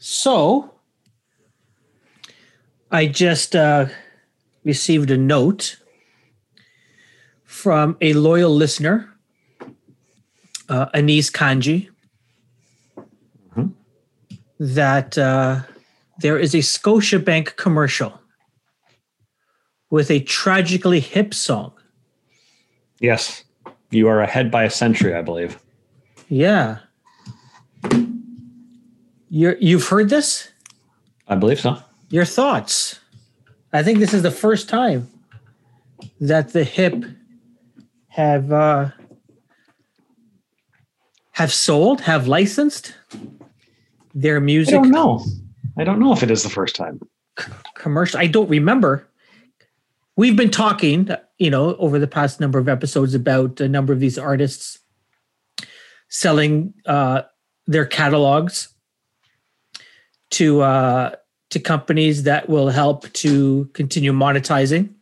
So I just uh, received a note from a loyal listener, uh, Anise Kanji, that uh, there is a Scotiabank commercial with a tragically hip song. Yes. You are ahead by a century, I believe. Yeah. You're, you've heard this? I believe so. Your thoughts? I think this is the first time that the hip have uh, have sold, have licensed their music. I don't know. I don't know if it is the first time. commercial. I don't remember. We've been talking, you know, over the past number of episodes about a number of these artists selling uh, their catalogs to uh, to companies that will help to continue monetizing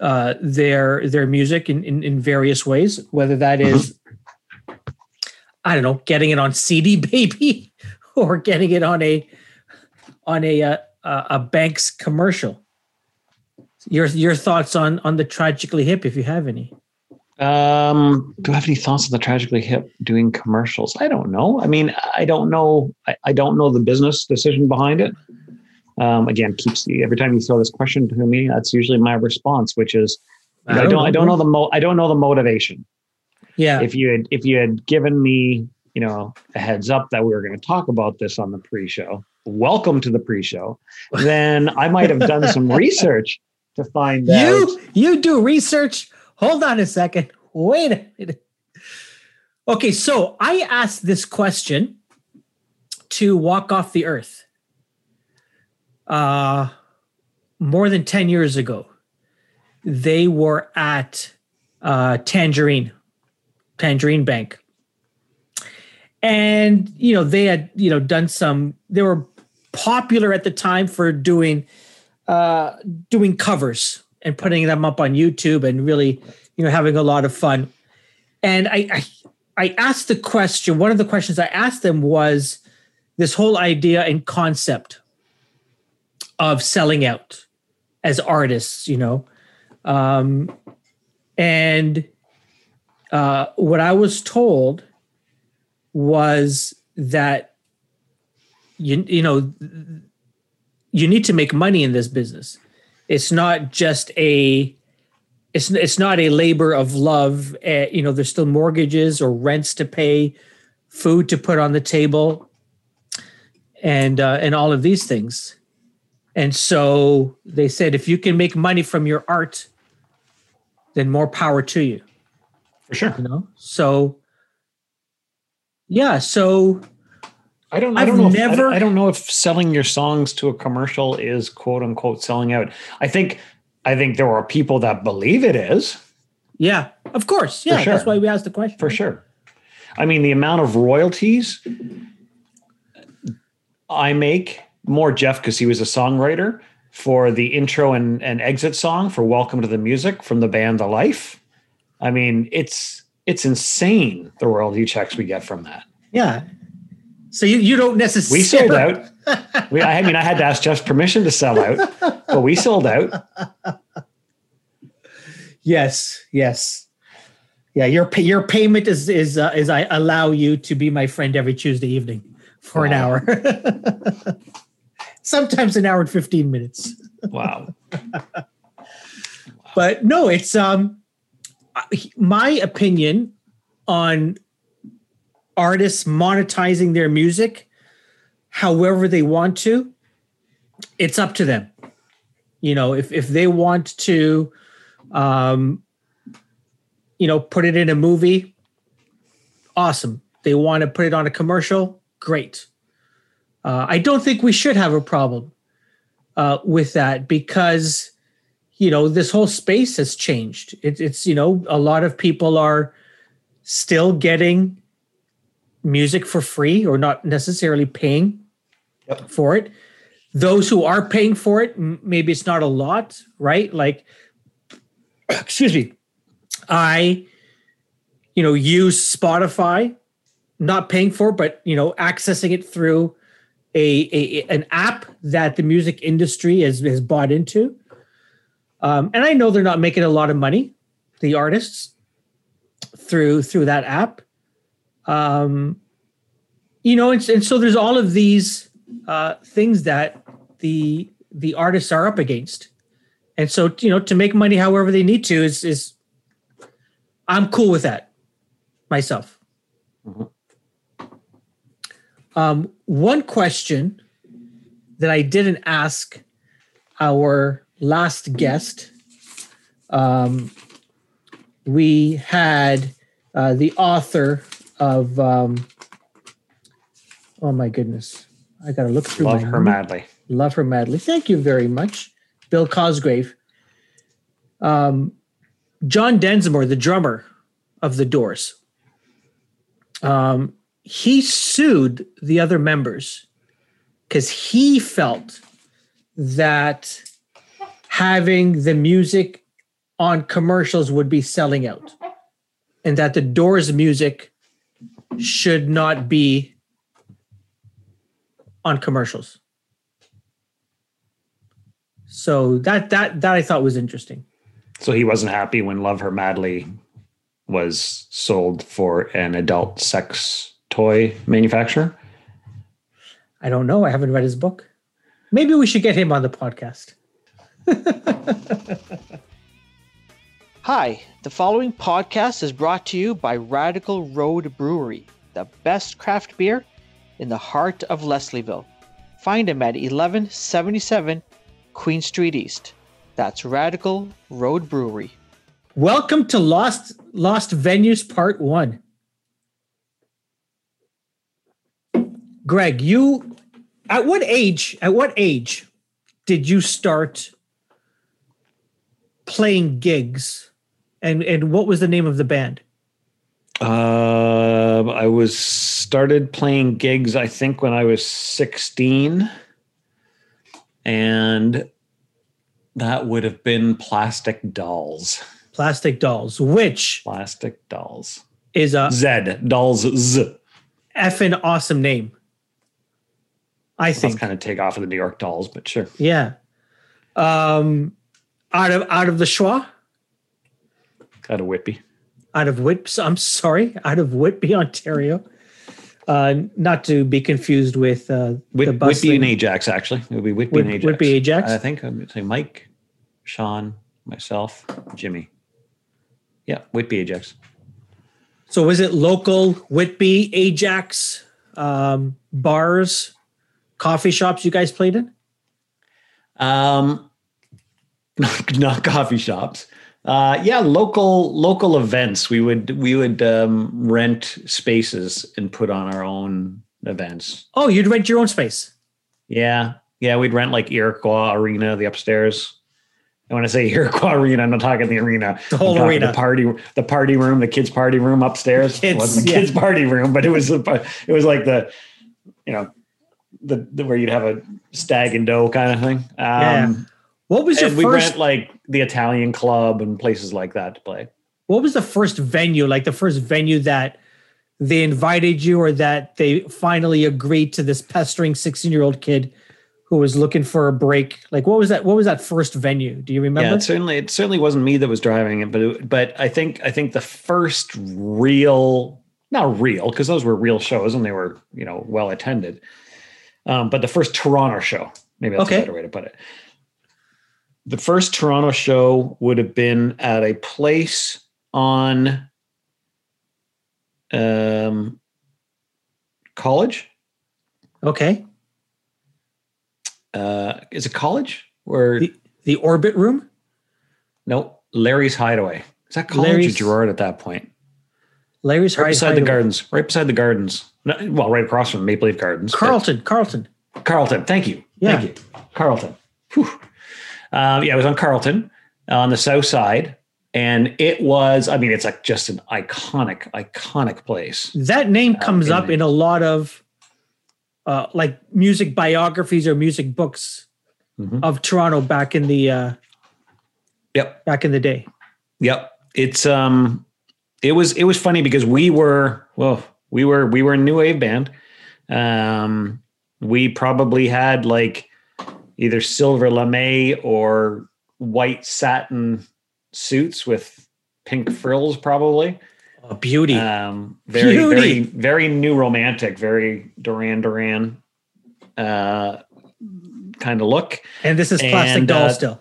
uh, their their music in, in in various ways, whether that is, I don't know, getting it on CD, baby, or getting it on a on a uh, a a bank's commercial. Your your thoughts on on the tragically hip, if you have any. Um, do I have any thoughts on the tragically hip doing commercials? I don't know. I mean, I don't know. I, I don't know the business decision behind it. Um, again, keeps every time you throw this question to me, that's usually my response, which is I don't, I don't know the mo- I don't know the motivation. Yeah, If you had if you had given me, you know, a heads up that we were going to talk about this on the pre-show, welcome to the pre-show, then I might have done some research to find out. you you do research. Hold on a second. Wait a minute. Okay, so I asked this question to walk off the earth uh more than 10 years ago. They were at uh Tangerine, Tangerine Bank. And you know, they had, you know, done some they were popular at the time for doing uh doing covers and putting them up on YouTube and really, you know, having a lot of fun. And I, I, I asked the question. One of the questions I asked them was this whole idea and concept of selling out as artists. You know, um, and uh, what I was told was that you you know you need to make money in this business it's not just a it's it's not a labor of love uh, you know there's still mortgages or rents to pay food to put on the table and uh, and all of these things. And so they said if you can make money from your art then more power to you. For sure. you know? So yeah so I don't. I I've don't know. If, I never- don't- I don't know if selling your songs to a commercial is quote unquote selling out. I think. I think there are people that believe it is yeah of course yeah sure. that's why we asked the question for sure. I mean, the amount of royalties I make more Jeff because he was a songwriter for the intro and, and exit song for Welcome to the Music from the band The Life. I mean, it's it's insane the royalty checks we get from that. yeah so you, you don't necessarily We sold out. We, I mean, I had to ask Jeff's permission to sell out, but we sold out. Yes, yes. Yeah, your your payment is is uh, is I allow you to be my friend every Tuesday evening for an hour. Sometimes an hour and 15 minutes. Wow. But no, it's um my opinion on artists monetizing their music however they want to. It's up to them. You know, if if they want to um you know, put it in a movie, awesome. They want to put it on a commercial, great. Uh, I don't think we should have a problem uh, with that because, you know, this whole space has changed. It, it's, you know, a lot of people are still getting music for free or not necessarily paying Yep. for it. Those who are paying for it, maybe it's not a lot, right? Like, excuse me, I, you know, use Spotify not paying for, but you know, accessing it through a, a an app that the music industry has has bought into. Um, and I know they're not making a lot of money, the artists, through through that app. Um, you know, and, and so there's all of these uh, things that the the artists are up against, and so you know, to make money however they need to is is I'm cool with that myself. Mhm. Um, one question that I didn't ask our last guest, um, we had uh, the author of, um, oh my goodness, I got to look through Love her madly. Love her madly. Thank you very much, Bill Cosgrave. Um, John Densmore, the drummer of the Doors, um, he sued the other members because he felt that having the music on commercials would be selling out, and that the Doors music should not be on commercials. So that that that I thought was interesting. So he wasn't happy when Love Her Madly was sold for an adult sex toy manufacturer. I don't know. I haven't read his book. Maybe we should get him on the podcast. Hi, the following podcast is brought to you by Radical Road Brewery, the best craft beer in the heart of Leslieville. Find them at 1177 Queen Street East. That's Radical Road Brewery. Welcome to Lost Lost Venues Part One. Greg, you at what age? At what age did you start playing gigs? And and what was the name of the band? Uh, I was started playing gigs, I think, when I was 16. And that would have been Plastic Dolls. Plastic Dolls, which Plastic Dolls. is a Z. Dolls Z. effing awesome name. I think. kind of take off of the New York Dolls, but sure. Yeah. Um out of out of the schwa, Kind of whippy. out of Whit I'm sorry, out of Whitby, Ontario. Uh not to be confused with uh Whit, the Whitby bustling and Ajax, actually. It would be Whitby Whit- and Ajax. Whitby Ajax? I think I would say Mike, Sean, myself, Jimmy. Yeah, Whitby Ajax. So was it local Whitby, Ajax, um, bars, coffee shops you guys played in? Um, not, not coffee shops. Uh, yeah, local local events. We would we would um, rent spaces and put on our own events. Oh, you'd rent your own space. Yeah, yeah, we'd rent like Iroquois Arena, the upstairs. And when I say Iroquois Arena, I'm not talking the arena. The whole arena. the party, the party room, the kids' party room upstairs. Kids, it wasn't the yeah. kids' party room, but it was the, it was like the, you know, the, the where you'd have a stag and doe kind of thing. Um, Yeah. What was your and we first rent like the Italian club and places like that to play. what was the first venue, like the first venue that they invited you or that they finally agreed to this pestering 16-year-old kid who was looking for a break? Like what was that what was that first venue? Do you remember? Yeah, it certainly it certainly wasn't me that was driving it, but it, but I think I think the first real, not real, because those were real shows and they were you know well attended. Um, but the first Toronto show, maybe that's Okay. a better way to put it. The first Toronto show would have been at a place on um, college. okay. Uh, is it college or The, the orbit room? no? Larry's Hideaway. Is that college Larry's- or Gerrard at that point? Larry's Right beside the gardens. Right beside the gardens. Well, right across from Maple Leaf Gardens. but- Carlton, Carlton. Carlton. Thank you. Yeah. Thank you. Carlton. Whew. Um, yeah, it was on Carlton on the south side. And it was, I mean, it's like just an iconic, iconic place. That name comes in up in a lot of uh, like music biographies or music books Mhm. of Toronto back in the uh, Yep. back in the day. Yep. It's um it was it was funny because we were well, We were we were a new wave band. Um, we probably had like either silver lame or white satin suits with pink frills, probably. Oh, beauty. Um, very, Beauty. very, very new romantic, very Duran Duran uh, kind of look. and this is plastic and, doll uh, still.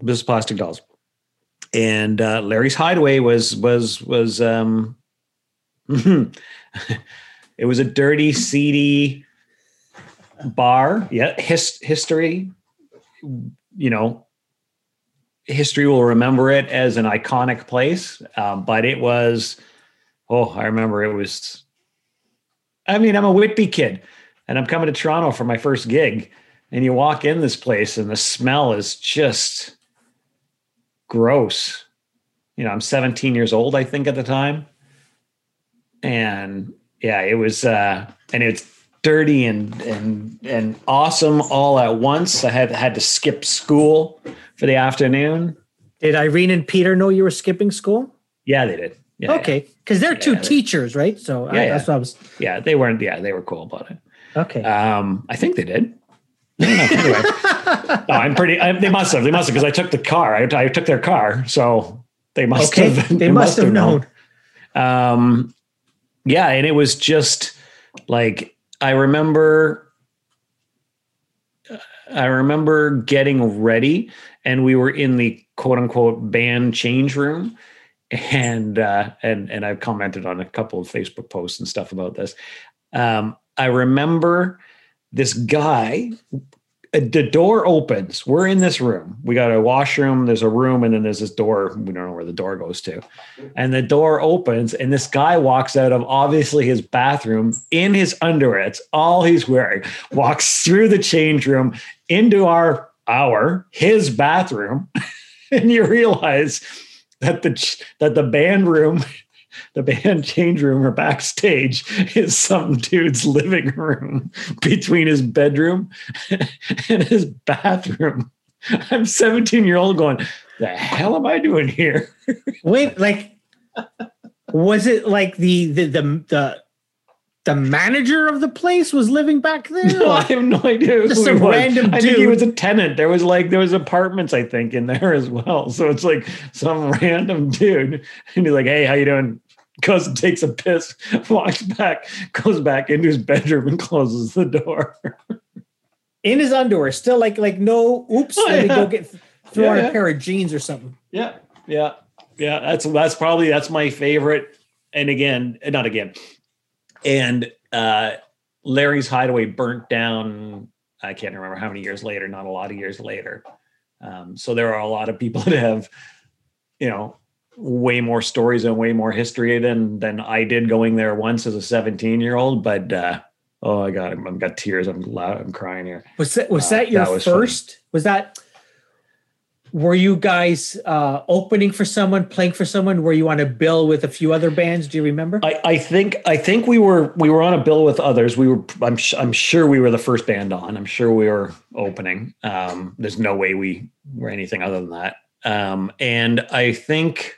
This is plastic dolls. And uh, Larry's Hideaway was was was um, it was a dirty, seedy bar. Yeah, his, history. You know, history will remember it as an iconic place, um, but it was. Oh, I remember it was. I mean, I'm a Whitby kid, and I'm coming to Toronto for my first gig, and you walk in this place, and the smell is just gross. You know, I'm 17 years old, I think, at the time, and yeah, it was, uh, and it's dirty and and and awesome all at once. I had had to skip school for the afternoon. Did Irene and Peter know you were skipping school? Yeah, they did. Yeah, okay, because they're two Yeah. teachers, right? So I, Yeah, that's what I was. yeah, they weren't. Yeah, they were cool about it. Okay. Um, I think they did. No, anyway, no, I'm pretty. I, they must have. They must have because I took the car. I, I took their car, so they must okay. have. They, must have known. Um, yeah, and it was just like I remember. I remember getting ready, and we were in the quote unquote band change room, and uh, and and I've commented on a couple of Facebook posts and stuff about this. Um, I remember this guy. Uh, The door opens. We're in this room. We got a washroom. There's a room, and then there's this door. We don't know where the door goes to and the door opens and this guy walks out of obviously his bathroom in his underwear it's all he's wearing walks through the change room into our our his bathroom and you realize that the that the band room the band change room or backstage is some dude's living room between his bedroom and his bathroom i'm 17 year old going the hell am i doing here Wait, like, was it like the the the the, the manager of the place was living back there? No, I have no idea. Just was. random I think he was a tenant. There was like there was apartments, I think, in there as well. So it's like some random dude, and he's like, "Hey, how you doing?" Goes and takes a piss, walks back, goes back into his bedroom, and closes the door. in his underwear, still like like no. Oops, Oh, let me go get throw Yeah, on yeah. a pair of jeans or something. Yeah, yeah, yeah. That's that's probably that's my favorite. And again, not again. And uh, Larry's Hideaway burnt down. I can't remember how many years later. Not a lot of years later. Um, so there are a lot of people that have, you know, way more stories and way more history than than I did going there once as a 17 year old. But uh, oh, I got I've got tears. I'm loud. I'm crying here. Was that was Uh, that your that was fun. first? Was that? Were you guys uh, opening for someone, playing for someone? Were you on a bill with a few other bands? Do you remember? I, I think I think we were we were on a bill with others. We were I'm sh- I'm sure we were the first band on. I'm sure we were opening. Um, there's no way we were anything other than that. Um, and I think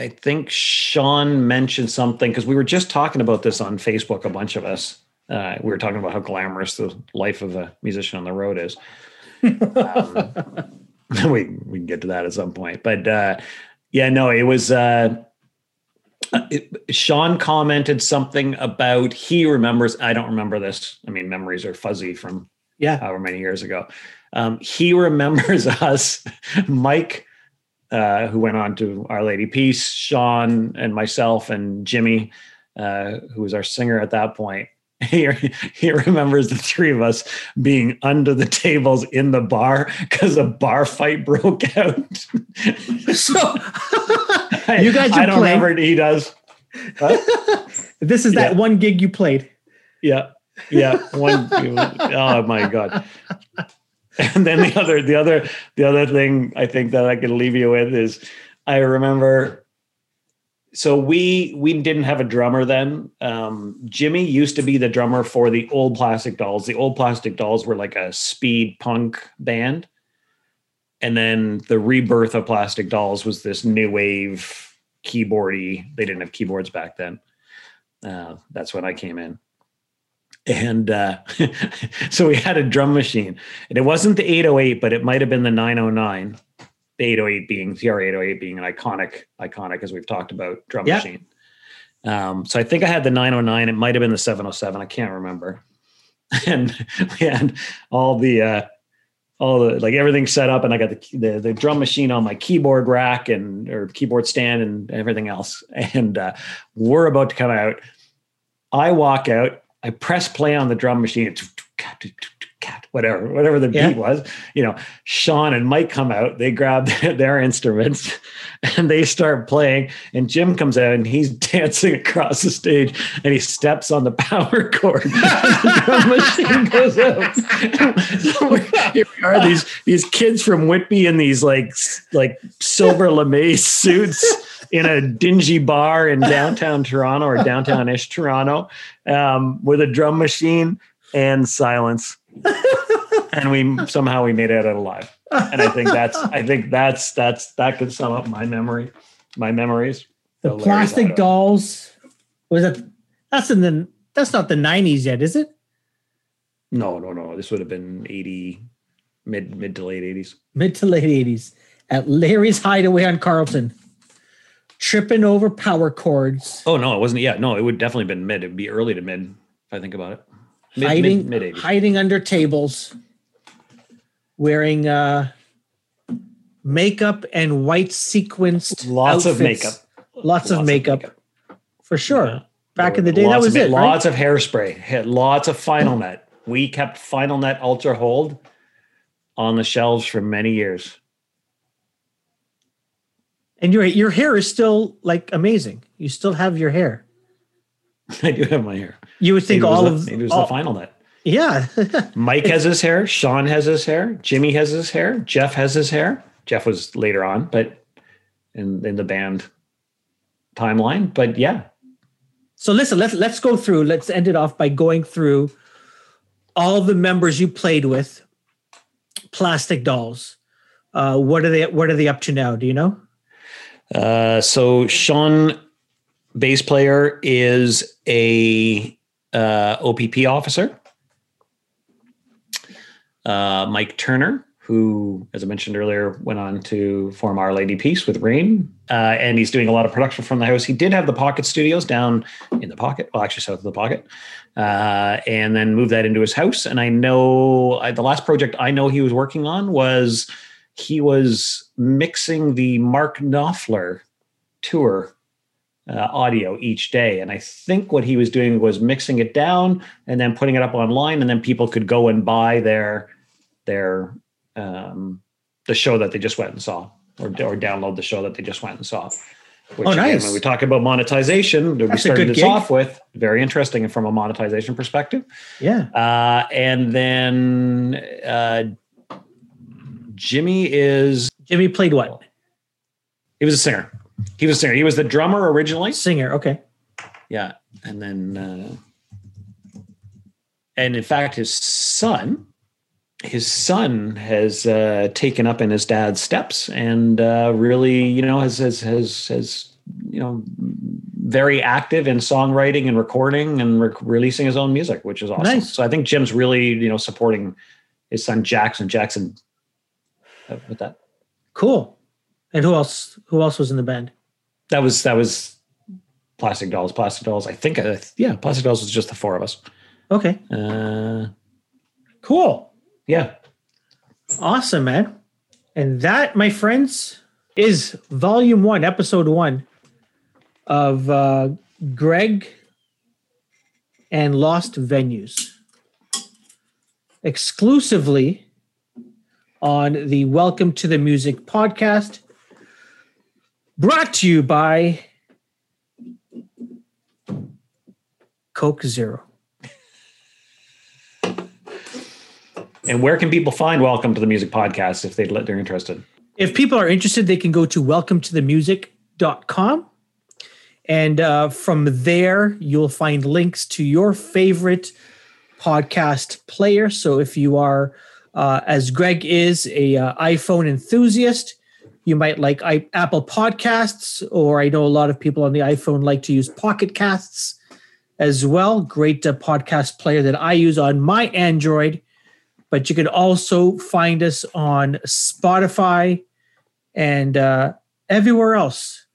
I think Sean mentioned something because we were just talking about this on Facebook. A bunch of us. Uh, we were talking about how glamorous the life of a musician on the road is. Um, we we can get to that at some point, but uh, yeah, no, it was. Uh, uh, it, Sean commented something about he remembers. I don't remember this. I mean, memories are fuzzy from yeah. however many years ago. Um, he remembers us, Mike, uh, who went on to Our Lady Peace, Sean, and myself, and Jimmy, uh, who was our singer at that point. He, he remembers the three of us being under the tables in the bar because a bar fight broke out. So you guys I are don't playing- remember. He does. this is that Yeah. one gig you played. Yeah. Yeah. One oh my God. And then the other, the other, the other thing I think that I can leave you with is I remember so we we didn't have a drummer then. Um, Jimmy used to be the drummer for the old plastic dolls. The old plastic dolls were like a speed punk band. And then the rebirth of plastic dolls was this new wave keyboardy. They didn't have keyboards back then. Uh, that's when I came in. And uh, so we had a drum machine, and it wasn't the 808, but it might have been the 909. The 808 being cr808 being an iconic, iconic as we've talked about drum Yep. machine. Um, so I think I had the 909. It might have been the 707. I can't remember. And we had all the uh, all the like everything set up, and I got the, the the drum machine on my keyboard rack and or keyboard stand and everything else. And uh, we're about to come out. I walk out. I press play on the drum machine. Whatever, whatever the Yeah. beat was, you know. Sean and Mike come out. They grab their instruments and they start playing. And Jim comes out and he's dancing across the stage and he steps on the power cord. the drum machine goes out. So here we are, these these kids from Whitby in these like like silver lame suits in a dingy bar in downtown Toronto or downtown-ish Toronto um, with a drum machine and silence. and we somehow we made it out alive. And I think that's I think that's that's that could sum up my memory, my memories. The Larry's plastic dolls. Was that? That's in the. That's not the '90s yet, is it? No, no, no. This would have been 80 mid mid to late 80s. Mid to late '80s at Larry's Hideaway on Carlton, tripping over power cords, Oh no, it wasn't. Yeah, no, it would definitely been mid. It'd be early to mid if I think about it. Mid, hiding mid, mid hiding under tables, wearing uh, makeup and white sequenced Lots of makeup. Lots, of, makeup, for sure. Yeah. Back in the day, that was of, it. Right? Lots of hairspray. Had lots of Final Net. We kept Final Net Ultra Hold on the shelves for many years. And your your hair is still like amazing. You still have your hair. I do have my hair. You would think Maybe it was all the- of maybe it was all- the Final Net. yeah. Mike has his hair. Sean has his hair. Jimmy has his hair. Jeff has his hair. Jeff was later on, but in in the band timeline. But yeah, So listen, let's let's go through. Let's end it off by going through all the members you played with. Plastic dolls. Uh, what are they? What are they up to now? Do you know? Uh, so Sean, bass player, is a uh, OPP officer. Uh, Mike Turner, who, as I mentioned earlier, went on to form Our Lady Peace with Raine, uh, and he's doing a lot of production from the house. He did have the Pocket Studios down in the Pocket, well, actually south of the Pocket, uh, and then moved that into his house. And I know I, the last project I know he was working on was he was mixing the Mark Knopfler tour uh, audio each day. And I think what he was doing was mixing it down and then putting it up online, and then people could go and buy their their um, the show that they just went and saw, or or download the show that they just went and saw. Which Oh, again, nice. when we talk about monetization, that we started this gig. off with very interesting from a monetization perspective. Yeah. Uh, and then uh, Jimmy is Jimmy played what? he was a singer. He was a singer. He was the drummer originally. Singer. Okay. Yeah, and then uh, and in fact, his son, his son has uh, taken up in his dad's steps and uh, really, you know, has has has has you know very active in songwriting and recording and rec- releasing his own music, which is awesome. Nice. So I think Jim's really you know supporting his son Jackson. Jackson with that. Cool. And who else? Who else was in the band? That was that was Plastic Dolls. Plastic Dolls. I think uh, yeah, Plastic Dolls was just the four of us. Okay. Uh, Cool. yeah. Awesome, man. And that, my friends, is volume one, episode one of uh, Greg and Lost Venues. Exclusively on the Welcome to the Music podcast, brought to you by Coke Zero. And where can people find Welcome to the Music podcast if they they're interested? if people are interested, they can go to welcometothemusic.com. And uh, from there, you'll find links to your favorite podcast player. So if you are, uh, as Greg is, a uh, iPhone enthusiast, You might like I, Apple Podcasts, or I know a lot of people on the iPhone like to use Pocket Casts as well. Great uh, podcast player that I use on my Android. But you can also find us on Spotify and uh, everywhere else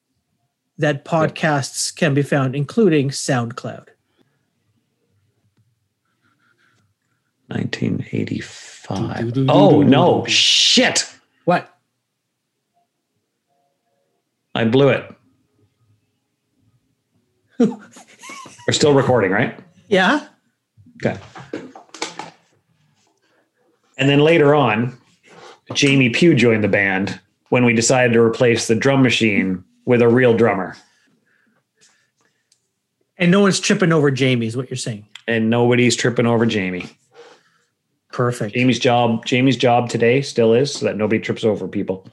that podcasts can be found, including SoundCloud. 1985. Oh, no. Shit. What? I blew it. We're still recording, right? Yeah. Okay. And then later on, Jamie Pugh joined the band when we decided to replace the drum machine with a real drummer. And no one's tripping over Jamie, is what you're saying. And nobody's tripping over Jamie. Perfect. Jamie's job, Jamie's job today still is so that nobody trips over people.